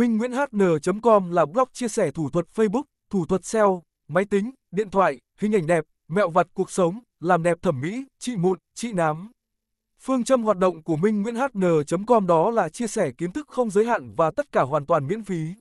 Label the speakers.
Speaker 1: Minh Nguyễn HN.com là blog chia sẻ thủ thuật Facebook, thủ thuật SEO, máy tính, điện thoại, hình ảnh đẹp, mẹo vặt cuộc sống, làm đẹp thẩm mỹ, trị mụn, trị nám. Phương châm hoạt động của Minh Nguyễn HN.com đó là chia sẻ kiến thức không giới hạn và tất cả hoàn toàn miễn phí.